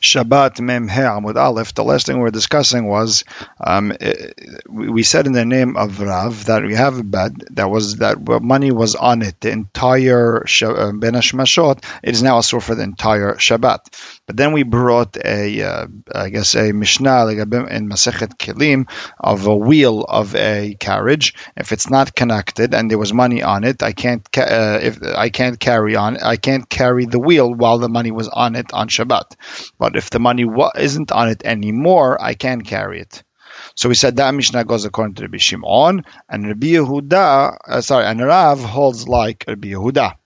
Shabbat Mem He Amud Aleph. The last thing we were discussing was um, we said in the name of Rav that we have a bed that was that money was on it the entire uh, Ben Hashmashot. It is now a source for the entire Shabbat. But then we brought a, uh, I guess, a Mishnah like in Masechet Kelim of a wheel of a carriage. If it's not connected and there was money on it, I can't uh, if I can't carry on. I can't carry the wheel while the money was on it on Shabbat. But if the money wa- isn't on it anymore, I can carry it. So we said that Mishnah goes according to Rabbi Shimon, and Rabbi Yehuda, uh, sorry, and Rav holds like Rabbi Yehuda.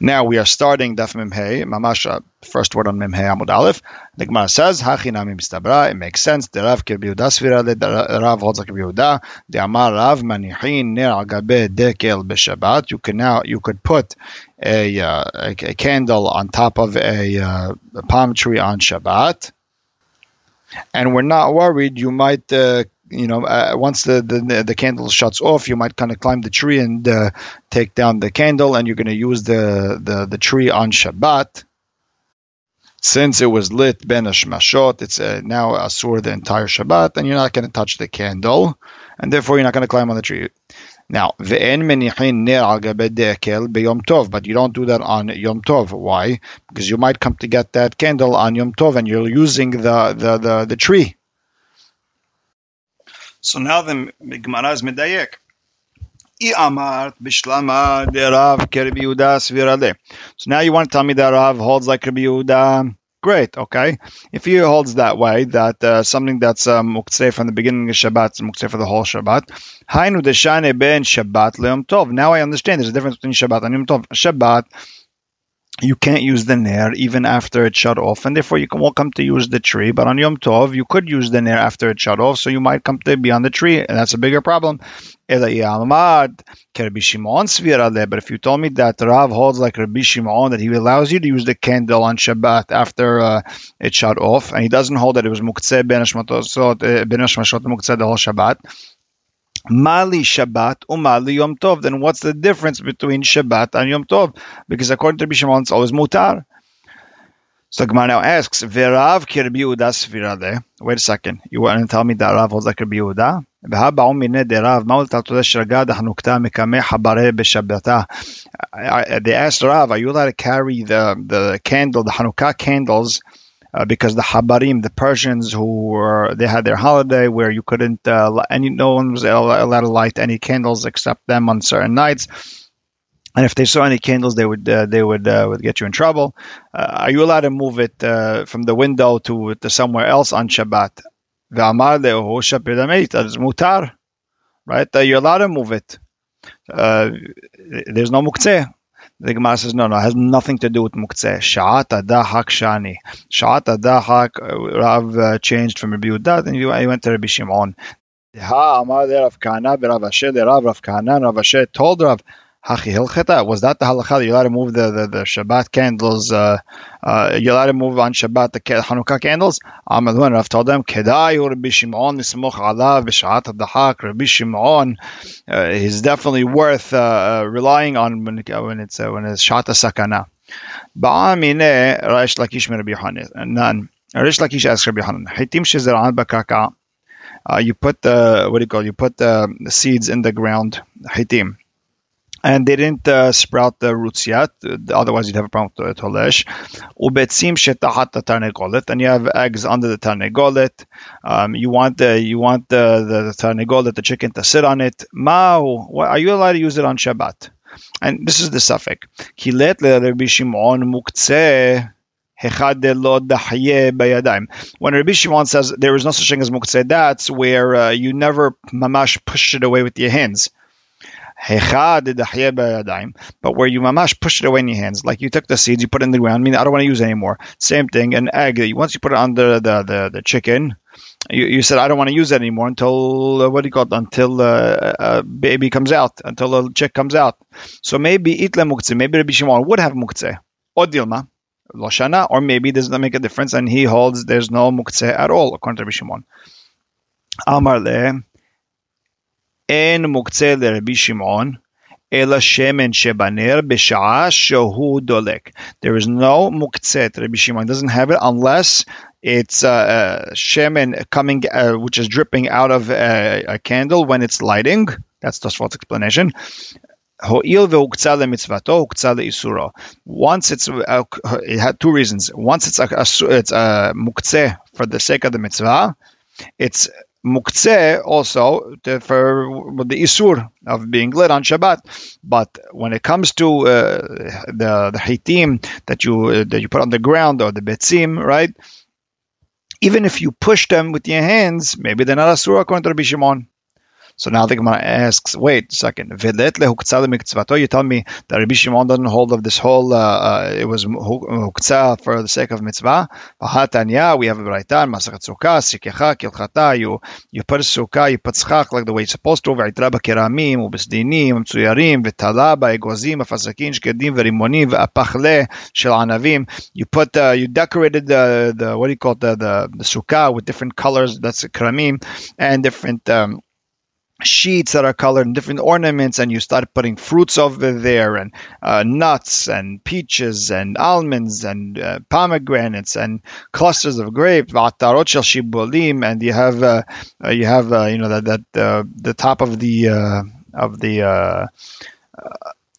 Now we are starting Daf Memhei, Mamash, uh, first word on Memhei Amud Aleph. The Gemara says, Hachi Nami Mistabra, it makes sense. The Rav Kirbi Yehuda Svira, the Rav holds like Yehuda. The Amar Rav Manichin Ner Al Gabe Dekel B'Shabbat. You can now, you could put a, uh, a, a, candle on top of a, uh, a palm tree on Shabbat. And we're not worried you might uh, you know, uh, once the, the the candle shuts off, you might kind of climb the tree and uh, take down the candle, and you're going to use the, the the tree on Shabbat. Since it was lit ben hashmashot, it's uh, now asur the entire Shabbat, and you're not going to touch the candle, and therefore you're not going to climb on the tree. Now, ve'en menichin tov, but you don't do that on Yom Tov. Why? Because you might come to get that candle on Yom Tov, and you're using the the the, the tree. So now the Gemara is medayek. So now you want to tell me that Rav holds like Rabbi Yehuda? Great, okay. If he holds that way, that uh, something that's uh, muktzeh from the beginning of Shabbat is muktzeh for the whole Shabbat. Hainu deshane ben Shabbat le'yom tov. Now I understand there's a difference between Shabbat and Yom Tov. Shabbat you can't use the nair even after it shut off, and therefore you can welcome to use the tree. But on Yom Tov, you could use the nair after it shut off, so you might come to be on the tree, and that's a bigger problem. But if you told me that Rav holds like Rabbi Shimon, that he allows you to use the candle on Shabbat after uh, it's shut off, and he doesn't hold that it was Muktzeh ben Hashmashot the whole Shabbat, Mali Shabbat Umali Yom Tov. Then what's the difference between Shabbat and Yom Tov? Because according to Bishimon, it's always Mutar. So Gemara now asks, Verav Kirbi Uda Sfirade. Wait a second. You want to tell me that Rav holds like Kirbi Uda? They asked Rav, are you allowed to carry the, the candle, the Hanukkah candles uh, because the Habarim, the Persians who were, they had their holiday where you couldn't, uh, any, no one was allowed to light any candles except them on certain nights. And if they saw any candles, they would uh, they would uh, would get you in trouble. Uh, are you allowed to move it from the window to to somewhere else on Shabbat? Mutar, right? you're allowed to move it. there's no muktzeh. The Gemara says, no, no, it has nothing to do with Muktzeh. Sha'at adahak shani. Sha'at adahak, uh, Rav uh, changed from Rabbi Udat and he went to Rabbi Shimon. Ha amar Rav Kana, Rav Asher, Rav Rav Kana, Rav Asher told Rav, Hachi Hilcheta, was that the halacha? You're allowed to move the, the, the Shabbat candles, uh, uh, you're allowed to move on Shabbat the Hanukkah candles? Amalun Rav told them, Kedai or Rabbi Shimon nismuch alav b'shat adahak. Rabbi Shimon uh, is definitely worth uh, uh, relying on when, when it's uh, when it's shata sakana. Ba'amine Reish Lakish Rabbi Hanan. Reish Lakish asked Rabbi Hanan, Hitim shezeran b'kaka. You put the what do you call? You put the seeds in the ground. Hitim and they didn't uh, sprout the roots yet. Otherwise, you'd have a problem with the tolesh. Ubetzim shetahat tarnegolet, and you have eggs under the tarnegolet. Um, you want the you want the the, the tarnegolet, the chicken, to sit on it. Mao, are you allowed to use it on Shabbat? And this is the suffix. Kilet Rabbi Shimon muktzeh. When Rabbi Shimon says there is no such thing as muktzeh, that's where uh, you never mamash push it away with your hands. But where you mamash push it away in your hands, like you took the seeds, you put it in the ground. I mean, I don't want to use anymore. Same thing, an egg. Once you put it on the the, the chicken, you, you said I don't want to use it anymore until uh, what do you call it? Until uh, a baby comes out, until a chick comes out. So maybe itle muktzeh. Maybe Rabbi Shimon would have muktzeh or dilma. Loshana, or maybe does not make a difference, and he holds there's no muktzeh at all, according to Rabbi Shimon. Amar le, En muktzeh Rabbi Shimon. אלא שמן שבנר בשעה שהוא דולק. There is no מוקצה Rabbi Shimon doesn't have it unless it's uh, uh, shemen coming, uh, which is dripping out of uh, a candle when it's lighting. That's Tosfot's explanation. הואיל והוקצה למצוותו, הוקצה לאיסורו. Once it's, uh, it had two reasons. Once it's, a, a, it's a מוקצה for the sake of the mitzvah, it's muktzeh also to, for the isur of being lit on Shabbat. But when it comes to uh, the the hitim that you uh, that you put on the ground or the betzim, right? Even if you push them with your hands, maybe they're not asur according to Rabbi Shimon. So now the Gemara asks, wait a second, Vedet You tell me that Rabbi Shimon doesn't hold of this whole, uh, uh, it was huktzah for the sake of mitzvah. Vahatanya, we have a braitan, masachat sukkah, sikecha, kilchata, you, you put a sukkah, you put schach like the way it's supposed to, v'aitra b'keramim, ubesdinim, מצוירים, ותלה באגוזים, אפסקים, שקדים ורימונים, והפחלה של ענבים. You put, uh, you decorated the, the, what do you call it, the, the, the sukkah with different colors, that's keramim, and different, um, sheets that are colored in different ornaments and you start putting fruits over there and uh, nuts and peaches and almonds and uh, pomegranates and clusters of grapes and you have uh, uh, you have uh, you know that that uh, the top of the of the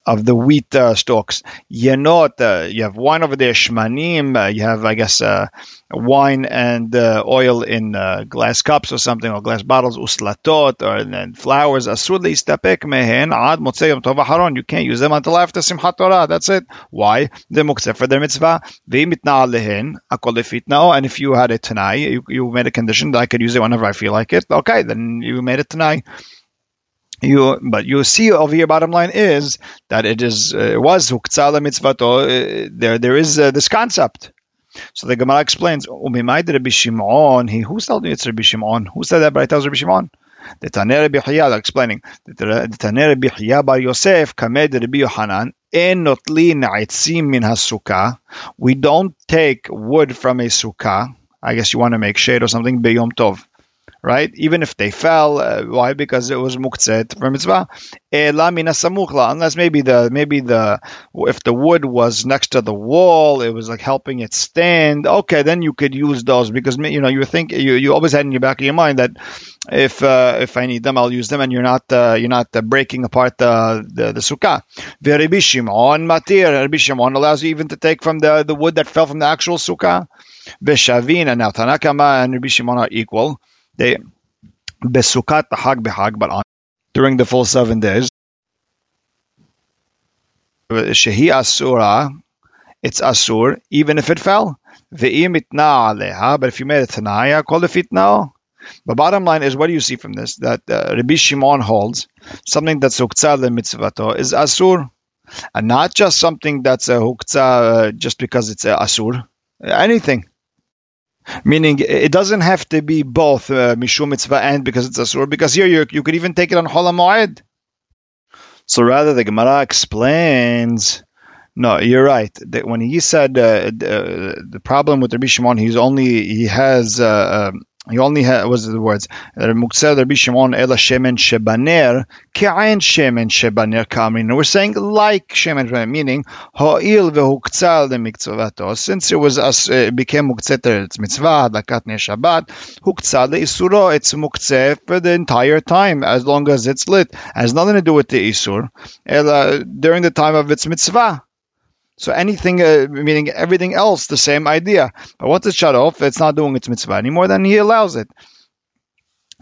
of the wheat uh, stalks. Yenot, uh, you have wine over there, shmanim, uh, you have, I guess, uh, wine and oil in glass cups or something, or glass bottles, uslatot, or and flowers. Asur leistapek mehen ad motzei yom tov. You can't use them until after Simchat Torah. That's it. Why? The muktzeh for their mitzvah. Lefitnao. And if you had it tonight, you, you made a condition that I could use it whenever I feel like it. Okay, then you made it tonight you but you see over here bottom line is that it is uh, it was huktzala mitzvato uh, there there is uh, this concept. So the Gemara explains umimai Rabbi Shimon he who told me it's Rabbi Shimon? Who said that? But tells Rabbi Shimon. The Taneh Rabbi Chaya explaining the Taneh Rabbi Chaya bar Yosef kamed Rabbi Yohanan en notlin aitzim min hasukah we don't take wood from a sukkah. I guess you want to make shade or something beyom tov right? Even if they fell, uh, why? Because it was muktzet for mitzvah. Unless maybe the maybe the if the wood was next to the wall, it was like helping it stand. Okay, then you could use those because you know you think you, you always had in your back of your mind that if uh, if I need them, I'll use them, and you're not uh, you're not uh, breaking apart the the, the sukkah. Rabbi Shimon matir. Rabbi Shimon allows you even to take from the the wood that fell from the actual sukkah. Beshavin and now Tanakama and Rabbi Shimon are equal. They besukat hag behag, but on during the full seven days. Shehi asura, it's asur, even if it fell. But if you made a tanaya, called it fitna. The bottom line is, what do you see from this? That uh, Rabbi Shimon holds something that's huktzah mitzvato is asur, and not just something that's a huktzah uh, just because it's a asur. Anything. Meaning it doesn't have to be both uh, mishum mitzvah and because it's asur. Because here you you could even take it on Hol Moed. So rather, the Gemara explains. No, you're right. When he said uh, the, the problem with Rabbi Shimon, he's only he has uh, um, he only had, was the words, Muksel Rabbi Shimon Ela Shemen Shebaner, Ke'ain Shemen Shebaner Kamrin. We're saying like Shemen, meaning Ha'il ve'huktzal mitzvato. Since it was, uh, it became Muktzeh it's mitzvah, Dakat Shabbat, Huktzal Isuro, it's Muktzeh for the entire time, as long as it's lit. It has nothing to do with the Isur. Ela, during the time of its mitzvah. So anything, uh, meaning everything else, the same idea. But once it's shut off, it's not doing its mitzvah anymore, then he allows it.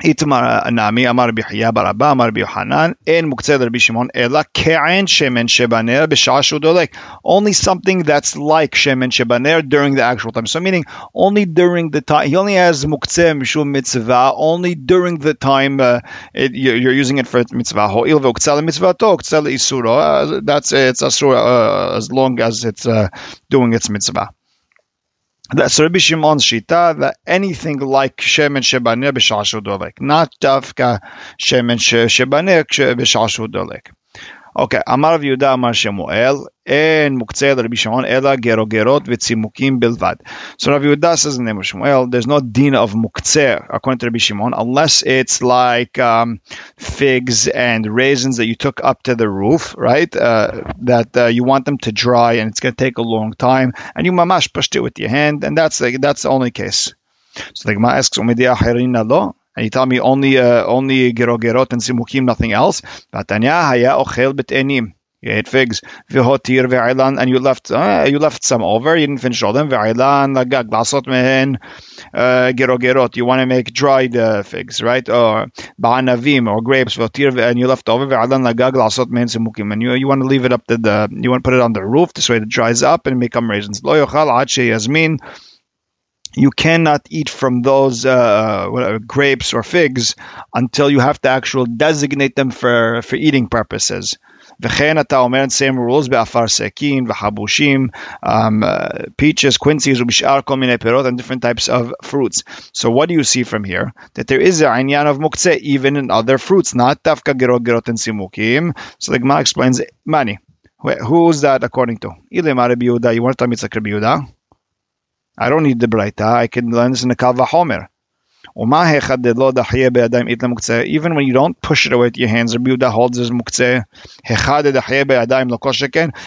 איתמר נמי אמר רבי חייא בר אבא אמר רבי יוחנן אין מוקצה לרבי שמעון אלא only something that's like Shemen שבנר during the actual time. so meaning only during the time, he only has מוקצה משום only during the time uh, you're using it for Mitzvah. הואיל והוקצה למצוותו, הוקצה לאיסורו. that's it's uh, as long as it's uh, doing its Mitzvah that's Rabbi Shimon's shita that anything like shemen shebaneh b'shashu dolek, not dafka shemen shebaneh b'shashu dolek. אוקיי, אמר רב יהודה אמר שמואל, אין מוקצה לרבי שמעון אלא גרוגרות וצימוקים בלבד. So Rav Yehuda says in the name of Shmuel, there's no din of muktzeh according to Rabbi Shimon, unless it's like um, figs and raisins that you took up to the roof, right? Uh, that uh, you want them to dry and it's going to take a long time, and you mamash pushed it with your hand, and that's the, that's the only case. So the Gemara asks, lo? and you tell me only uh, only gerogerot and simukim, nothing else. Vatanya haya ochel betenim. You ate figs. V'hotir ve'ailan, and you left uh, you left some over. You didn't finish all them. Ve'ailan lagag lasot mehen gerogerot. You want to make dried uh, figs, right? Or ba'anavim or grapes. V'hotir and you left over. Ve'ailan lagag lasot mehen simukim. And you you want to leave it up to the you want to put it on the roof this way it dries up and become raisins. Lo yochal ad yasmin you cannot eat from those uh, whatever, grapes or figs until you have to actually designate them for, for eating purposes. וכן אתה אומר same rules באפר סכין וחבושים, um, uh, peaches, quinces ובשאר כל מיני פירות and different types of fruits. So what do you see from here? That there is a עניין of מוקצה even in other fruits, not דווקא גירות גירות and סימוקים. So the Gemara explains, mani. Who's that according to? Ilema Rabbi Yehuda. You want to tell me it's like Rabbi Yehuda? I don't need the Braita. I can learn this in the Kal Homer. Even when you don't push it away with your hands, Rabbi Yehuda holds his muktzeh.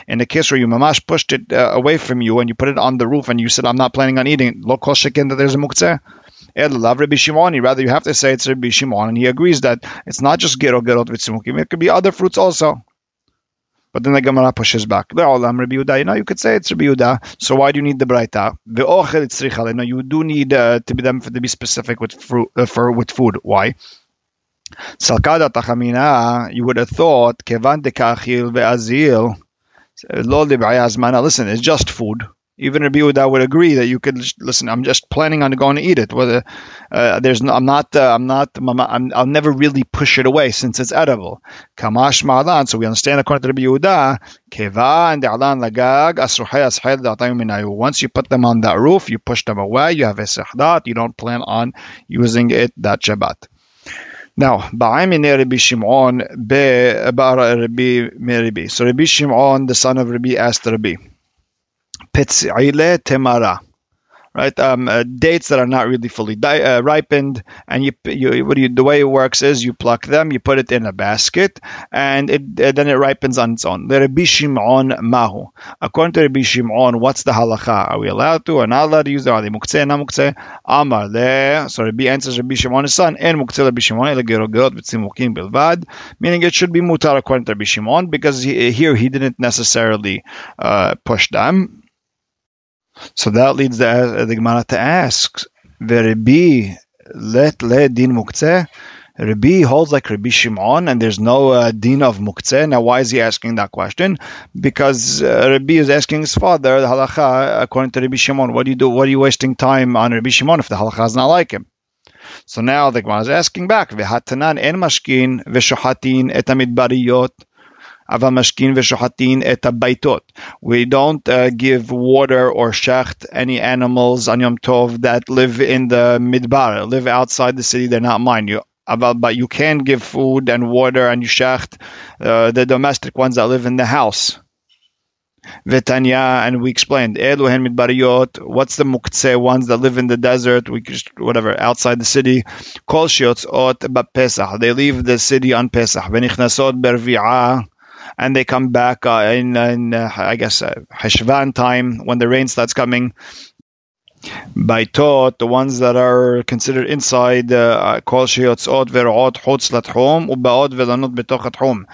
In the case where you mamash pushed it uh, away from you and you put it on the roof and you said, I'm not planning on eating, it, that there's a muktzeh. Rabbi Shimon, rather you have to say it's Rabbi Shimon, and he agrees that it's not just gero gerot v'tzimukim, it could be other fruits also. But then the Gemara pushes back. Le'olam Rabbi Yehuda. You know, you could say it's Rabbi Yehuda. So why do you need the Braita? Ve'ochel tzricha. No, you do need uh, to be them to be specific with fruit uh, for with food. Why? Salkada tachamina. You would have thought kevan dekachil ve'azil. Listen, it's just food even Rabbi Yehuda would agree that you could listen. I'm just planning on going to eat it. Whether uh, there's no, I'm not, uh, I'm not, I'm, I'll never really push it away since it's edible. Kamash ma'alan. So we understand according to Rabbi Yehuda, keva and de'alan lagag Once you put them on that roof, you push them away. You have a sehdat. You don't plan on using it that Shabbat. Now, ba'amine Rabbi Shimon be Rabbi Rabbi. So Rabbi Shimon, the son of Rabbi, asked Rabbi petzile temara, right? Um, uh, dates that are not really fully di- uh, ripened, and you, you, what you, the way it works is you pluck them, you put it in a basket, and it uh, then it ripens on its own. Rabbi Shimon mahu. According to Rabbi Shimon, what's the halacha? Are we allowed to or not allowed to use them? Are they muktzeh, not muktzeh? Amar le. So Rabbi answers Rabbi Shimon's son, and muktzeh Rabbi Shimon bilvad, meaning it should be mutar according to Rabbi Shimon because he, here he didn't necessarily uh, push them. So that leads the, the Gemara to ask, Rabbi let le din muktzeh. Rabbi holds like Rabbi Shimon, and there's no uh, din of muktzeh. Now, why is he asking that question? Because uh, Rabbi is asking his father, the halacha, according to Rabbi Shimon, what do you do? What are you wasting time on Rabbi Shimon if the halacha is not like him? So now the Gemara is asking back, v'hatanan en mashkin v'shohatin amidbariyot we don't uh, give water or shecht any animals on Yom Tov that live in the midbar, live outside the city. They're not mine. You, but you can give food and water and shecht uh, the domestic ones that live in the house. Vitanya, and we explained Eluhen midbariyot. What's the muktzeh ones that live in the desert? We just whatever outside the city. Kol shiyotzot Pesach. They leave the city on Pesach. Bervi'ah and they come back uh, in, in uh, I guess uh, Heshvan time when the rain starts coming. Baitot, the ones that are considered inside, kol sheyotzot ve'ro'ot chutz latchum u'ba'ot ve'lanot betoch atchum.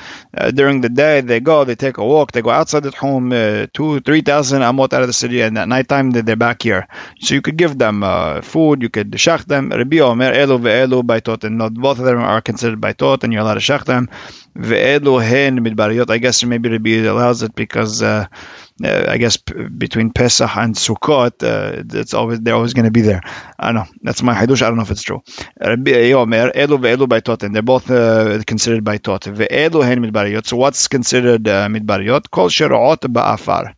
During the day, they go, they take a walk, they go outside the home, uh, two, three thousand amot out of the city, and at night time they're back here. So you could give them uh, food, you could shach them. Rabbi Omer elu ve'elu baitot, and not both of them are considered by baitot, and you're allowed to shach them. Ve'elu hen midbariyot. I guess maybe Rabbi allows it because. Uh, uh, I guess p- between Pesach and Sukkot, uh, it's always they're always going to be there. I don't know. That's my hadush. I don't know if it's true. And they're both uh, considered hen midbariyot. So what's considered uh, midbariyot? Kol sheroot ba'afar.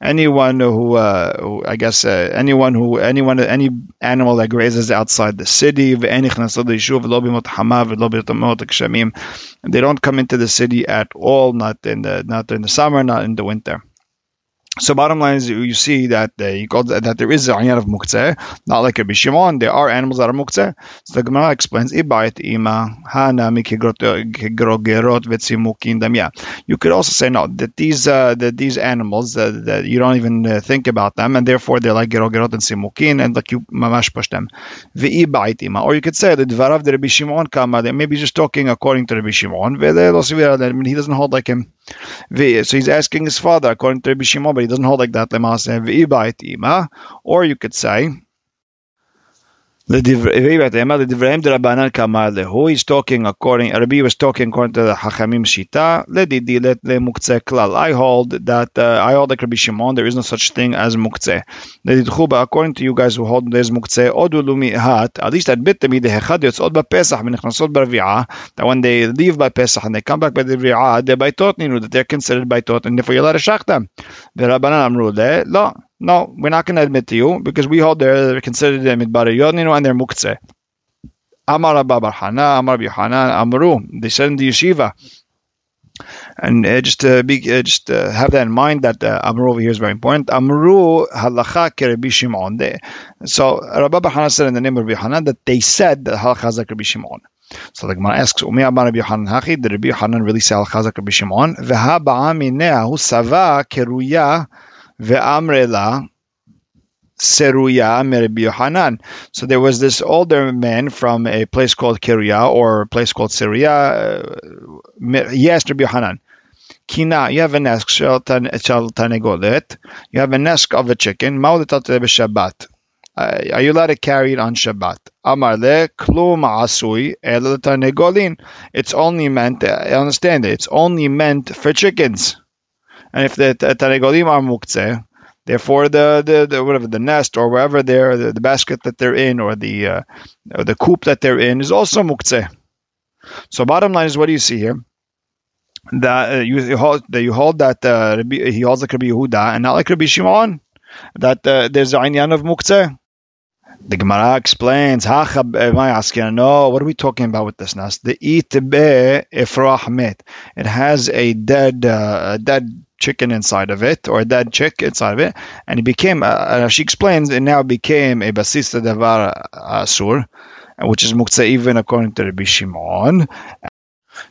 anyone who, uh, who I guess uh, anyone who anyone any animal that grazes outside the city, they don't come into the city at all, not in the not in the summer, not in the winter. So bottom line is you see that uh, you call that, that there is a ayat of muktzeh, not like a bishimon. There are animals that are muktzeh. So the Gemara explains ibayit ima hanami kegrogerot vetzimukin them. Yeah, you could also say no that these uh, that these animals uh, that you don't even uh, think about them and therefore they're like gerogerot and simukin and like you mamash push them. Ve'ibayit ima, or you could say that dvarav the Rabbi Shimon kama. Maybe just talking according to Rabbi Shimon. He doesn't hold like him. So he's asking his father according to Rabbi Shimon, he doesn't hold like that. they must have iba itima. Or you could say who is talking according, Rabbi was talking according to the Hachamim Shita, Ledidi let le muktzeh klal. I hold that, uh, I hold the Rabbi Shimon, there is no such thing as muktzeh. Ledidchuba, according to you guys who hold there's muktzeh, odulumi hat, at least admit to me the hechad yotzot ba Pesach, minichnasot barvi'ah, that when they leave by Pesach and they come back by the Ri'ah, they're by Tot Ninu, that they're considered by Tot, and therefore you're allowed to shach them. The Rabbanan amru le, lo no, we're not going to admit to you because we hold they're considered midbar yodninu and they're muktzeh. Amar Abba Barhana, Amar Bihanan, Amru. They said in the yeshiva. And uh, just to be, uh, just uh, have that in mind that uh, Amru over here is very important. Amru halacha kerebi Shimon. So Rabbi Barhana said in the name of Rabbi Hanan that they said that halacha Rabbi Shimon. So the Gemara asks, Umi Amar Rabbi Hanan hachi, did Rabbi Hanan really say halacha Rabbi Shimon? Veha ba'aminea hu sava keruya Ve'amrela Seruya Rabbi Yohanan. So there was this older man from a place called Kiria or a place called Syria. Uh, he asked Rabbi Yohanan, Kina, you have a nest, shel tanegolet, you have a nest of a chicken. Uh, are you allowed to carry it on Shabbat? Amar le klum asui el. It's only meant, I understand it, it's only meant for chickens. And if the tanegolim are muktzeh, therefore the, the, the, whatever the nest or wherever they're the, the basket that they're in or the uh, or the coop that they're in is also muktzeh. So bottom line is what do you see here? That uh, you, you, hold that you hold that uh, he holds like Rabbi Yehuda and not like Rabbi Shimon that uh, there's inyan of muktzeh. The Gemara explains, am I asking? No, what are we talking about with this nest? The itbe efrah It has a dead, uh, dead chicken inside of it or a dead chick inside of it, and it became. Uh, she explains it now became a basista devar asur, which is muktzah even according to Rabbi Shimon.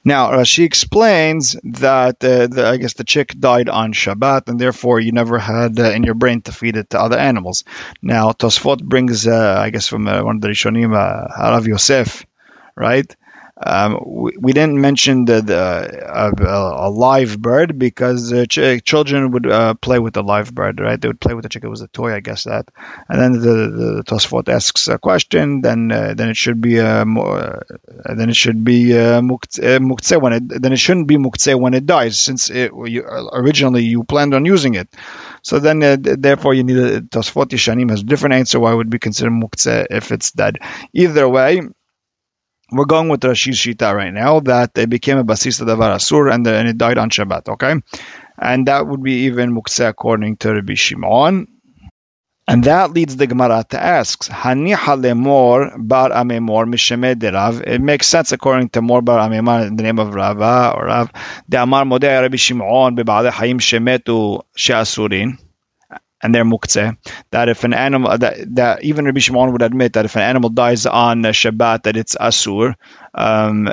Now, Rashi explains that uh, the, I guess the chick died on Shabbat, and therefore you never had uh, in your brain to feed it to other animals. Now, Tosfot brings, uh, I guess, from uh, one of the Rishonim, uh, Harav Yosef, right? Um, we, we, didn't mention the, the a live bird because uh, ch- children would uh, play with the live bird, right? They would play with the chicken. It was a toy, I guess that. And then the, the Tosfot asks a question, then uh, then it should be uh, uh then it should be uh, muktzeh when it then it shouldn't be muktzeh when it dies, since it, you, originally you planned on using it. So then, uh, therefore, you need a Tosfot Yishanim has a different answer why would be considered muktzeh if it's dead. Either way, we're going with Rashi's Shita right now that it became a Basista Davar Asur and, and it died on Shabbat, okay? And that would be even Mukse according to Rabbi Shimon. And that leads the Gemara to ask, lemor bar amemor mishemed Rav. It makes sense according to Mor bar amemor in the name of Rava or Rav. De amar Rabbi Shimon beba'ale hayim shemetu she'asurin and they're muktzeh. That if an animal, that, that even Rabbi Shimon would admit that if an animal dies on Shabbat, that it's asur. Um,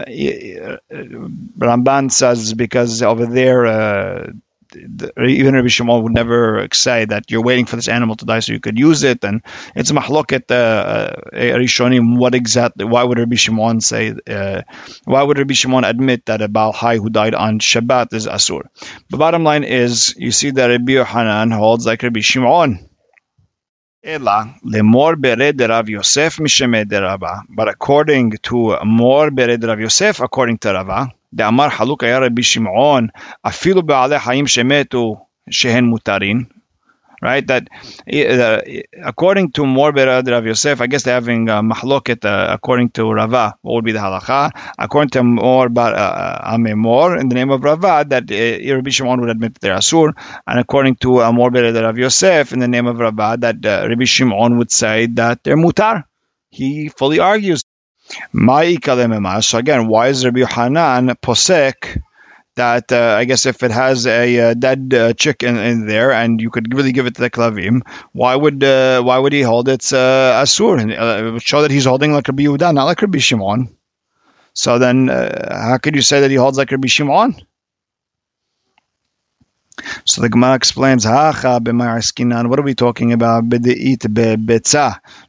Ramban says because over there, uh, even Rabbi Shimon would never say that you're waiting for this animal to die so you could use it, and it's mahloket uh, uh, Rishonim. What exactly? Why would Rabbi Shimon say? Uh, why would Rabbi Shimon admit that a Baal Hai who died on Shabbat is asur? The bottom line is, you see that Rabbi Yohanan holds like Rabbi Shimon. But according to more bered Rav Yosef, according to Rava, דאמר חלוק היה רבי שמעון, אפילו בעלי חיים שמתו שהן מותרים. right? That uh, according to Morbera Rav Yosef, I guess they're having uh, mahloket uh, according to Rava. What would be the halacha? According to Mor Bar uh, Amemor, in the name of Rava, that uh, Rabbi Shimon would admit that they're asur, and according to uh, Morbera Rav Yosef, in the name of Rava, that uh, Rabbi Shimon would say that they're mutar. He fully argues. So again, why is Rabbi Hanan posek? that uh, I guess if it has a uh, dead uh, chicken in there and you could really give it to the klavim, why would uh, why would he hold it uh, asur? Would show that he's holding like Rabbi Yehuda, not like Rabbi Shimon. So then, how could you say that he holds like Rabbi Shimon? So the Gemara explains, What are we talking about?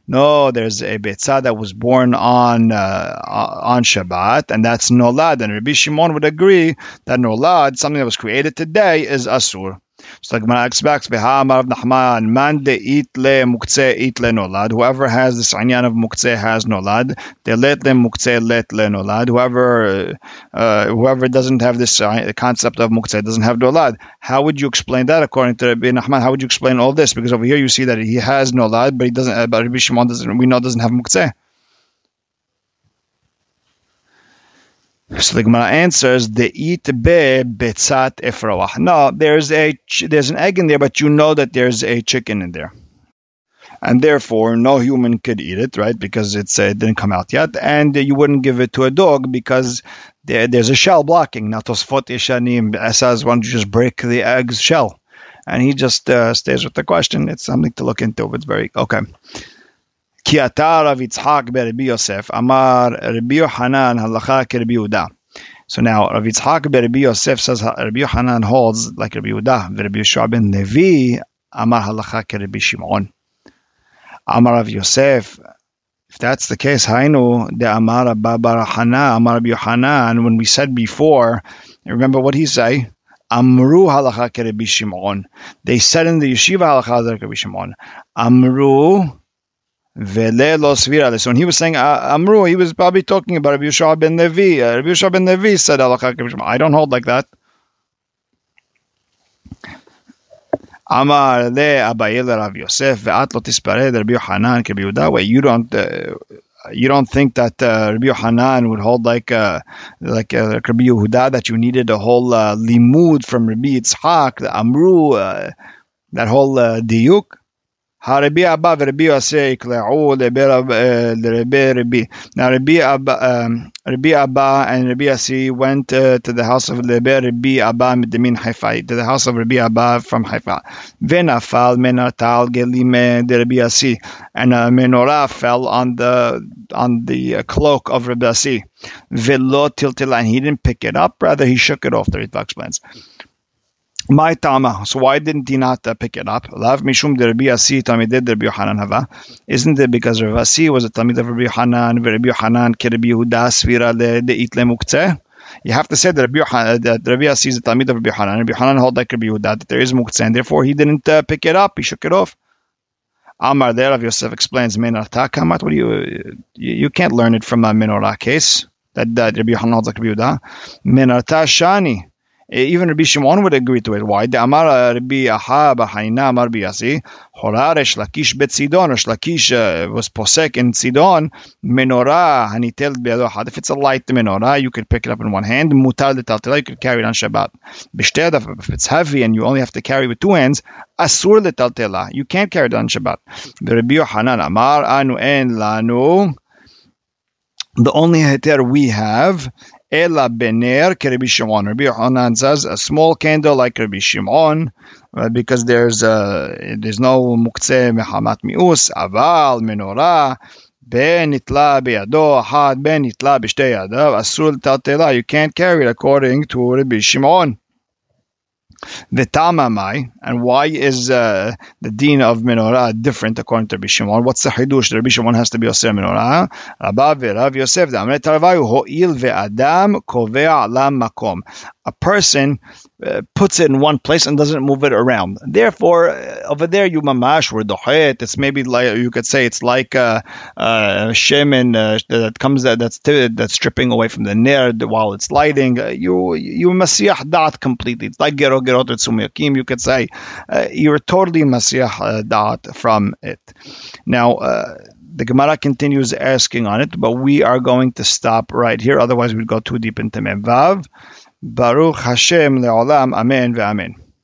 No, there's a betza that was born on uh, on Shabbat, and that's nolad. And Rabbi Shimon would agree that nolad, something that was created today, is asur. So the Gemara expects Beha'amar of Nachman, man de it le muktzeh it le nolad. Whoever has this anyan of muktzeh has nolad. De let le muktzeh let le nolad. Whoever uh, whoever doesn't have this uh, concept of muktzeh doesn't have nolad. How would you explain that according to Rabbi Nachman? How would you explain all this? Because over here you see that he has nolad, but he doesn't. Uh, but Rabbi Shimon doesn't. We know doesn't have muktzeh. So the Gemara answers, "The eat be betzat efroach." No, there's a there's an egg in there, but you know that there's a chicken in there, and therefore no human could eat it, right? Because it's uh, it didn't come out yet, and you wouldn't give it to a dog because there, there's a shell blocking. Now Tosfot Yeshanim says, "Why don't you just break the egg's shell?" And he just uh, stays with the question. It's something to look into. It's very okay. כי אתה רב יצחק ברבי יוסף, אמר רבי יוחנן הלכה כרבי יהודה. So now Rav Yitzhak Rabbi Yosef says Rabbi Yohanan holds like Rabbi Yehuda. Rabbi Yeshua ben Levi Amar halacha Rabbi Shimon. Amar Rav Yosef. If that's the case, Hainu de Amar Baba Hana Amar Rabbi Yohanan. When we said before, remember what he say? Amru halacha Rabbi Shimon. They said in the yeshiva halacha Rabbi Shimon. Amru so when he was saying uh, Amru, he was probably talking about Rabbi Yeshua ben Levi. Uh, Rabbi Yeshua ben Levi said I don't hold like that. Amar le Abaye Rav Yosef ve'at lo tispared Rabbi Yohanan ke Yehuda. You don't uh, you don't think that uh, Rabbi Yohanan would hold like uh, like uh, Rabbi Yehuda that you needed a whole uh, limud from Rabbi Yitzhak, the Amru, uh, that whole uh, diuk? Rabbi Abba Rabbi. Now Rabbi Abba, um, Abba and Rabbi Yossi went uh, to the house of Rabbi Abba Midamin Haifa, to the house of Abba from Haifa. Venafal menatal gelim de Rabbi Yossi, and a menorah fell on the on the uh, cloak of Rabbi Yossi. Velo tiltil, and he didn't pick it up, rather he shook it off. The Ritva explains. My tama. So why didn't he not uh, pick it up? Lav mishum de Rabbi Asi tamided Rabbi Yohanan hava. Isn't it because Rabbi Asi was a tamid of Rabbi Yohanan, Rabbi Yohanan ke Rabbi Yehuda svira le deit le muktzeh? You have to say that Rabbi, Yohanan, that Rabbi Asi is a tamid of Rabbi Yohanan. Rabbi Yohanan hold like Rabbi Yehuda that there is muktzeh, and therefore he didn't uh, pick it up. He shook it off. Amar there, Rav Yosef explains Menarta kamat. What do you, you you can't learn it from a menorah case that, that Rabbi Yohanan holds like Rabbi Yehuda. Menarta shani. Eh, even Rabbi Shimon would agree to it. Why? The Amar Rabbi Aha Bahaina Amar Biyasi Horar Lakish Bet Sidon. Lakish uh, was posek in Sidon. Menorah Hanitel Be'adohad. If it's a light menorah, you could pick it up in one hand. Mutal Letaltela, you could carry it on Shabbat. B'shtedaf, if it's heavy and you only have to carry with two hands, Asur Letaltela. You can't carry it on Shabbat. Rabbi Yohanan Amar Anu En Lanu. The only heter we have Ela bener Rabbi Shimon. Rabbi Yohanan says a small candle like Rabbi Shimon, uh, because there's uh, there's no muktzeh mehamat mius, aval menorah. Ben itla biyado, had ben itla b'shtei asul tatela. You can't carry it according to Rabbi Shimon. V'tamamai, and why is uh, the deen of menorah different according to Rabbi Shimon? What's the hidush? Rabbi Shimon has to be osir menorah. Rabbi Rav Yosef, ho'il ve'adam kovea lam makom. A person uh, puts it in one place and doesn't move it around. Therefore, uh, over there you mamash where dohet. It's maybe like you could say it's like a, a shemen uh, that comes that's that's stripping away from the ner while it's lighting. Uh, you you masiyah dat completely. It's like gero gerot You could say uh, you're totally masiyah uh, dat from it. Now. the Gemara continues asking on it, but we are going to stop right here. Otherwise, we'd go too deep into Memvav. ברוך השם לעולם אמן ואמן.